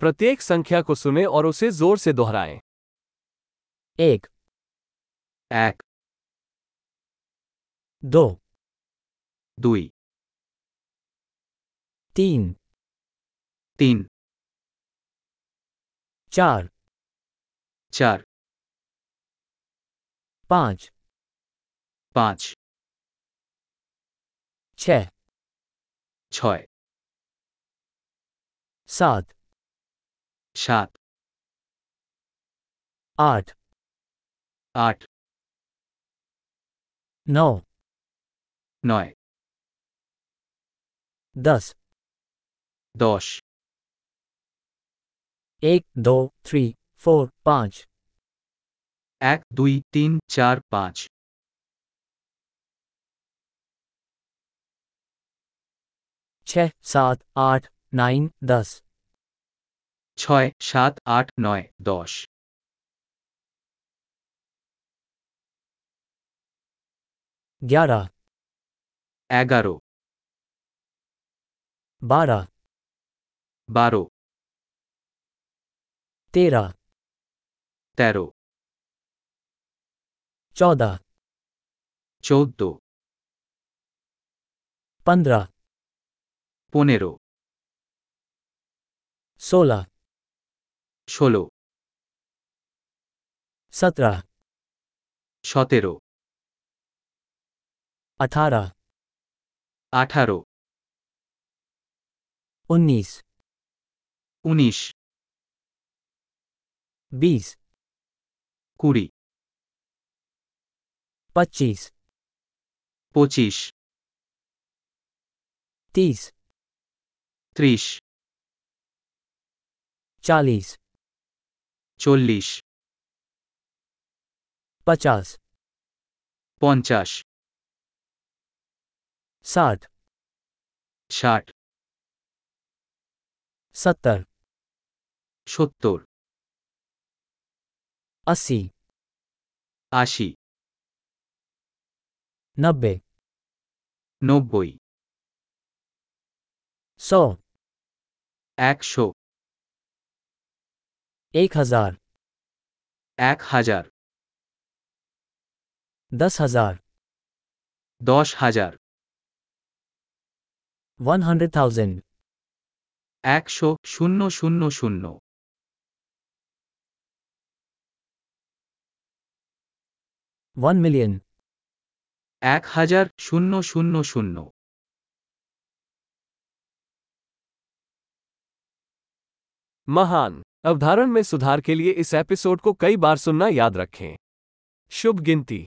प्रत्येक संख्या को सुने और उसे जोर से दोहराएं एक এক दो দুই तीन তিন चार চার पाँच পাঁচ छः ছয় सात सात। आठ। आठ। नौ। नौ। दस। दस। एक दो थ्री फोर पाँच। एक दुई तीन चार पाँच। छः सात आठ नाइन दस। ছয় সাত আট নয় দশ। গ্যারা এগারো। বারা। বারো। তেরা। তেরো। চৌদা চৌদ্দ। পনেরো। পনেরো। ষোলা। ষোলো सत्रह সতেরো अठारह আঠারো उन्नीस উনিশ बीस কুড়ি पच्चीस পঁচিশ तीस ত্রিশ चालीस चोलीस। पचास। पंचाश साठ। साठ। सत्तर। सत्तर। अस्सी। आशी नब्बे। नब्बे। सौ। एक सौ। एक हजार এক হাজার दस हजार দশ হাজার वन हंड्रेड थाउजेंड একশো শূন্য শূন্য শূন্য वन मिलियन এক হাজার শূন্য শূন্য শূন্য महान अवधारण में सुधार के लिए इस एपिसोड को कई बार सुनना याद रखें। शुभ गिनती।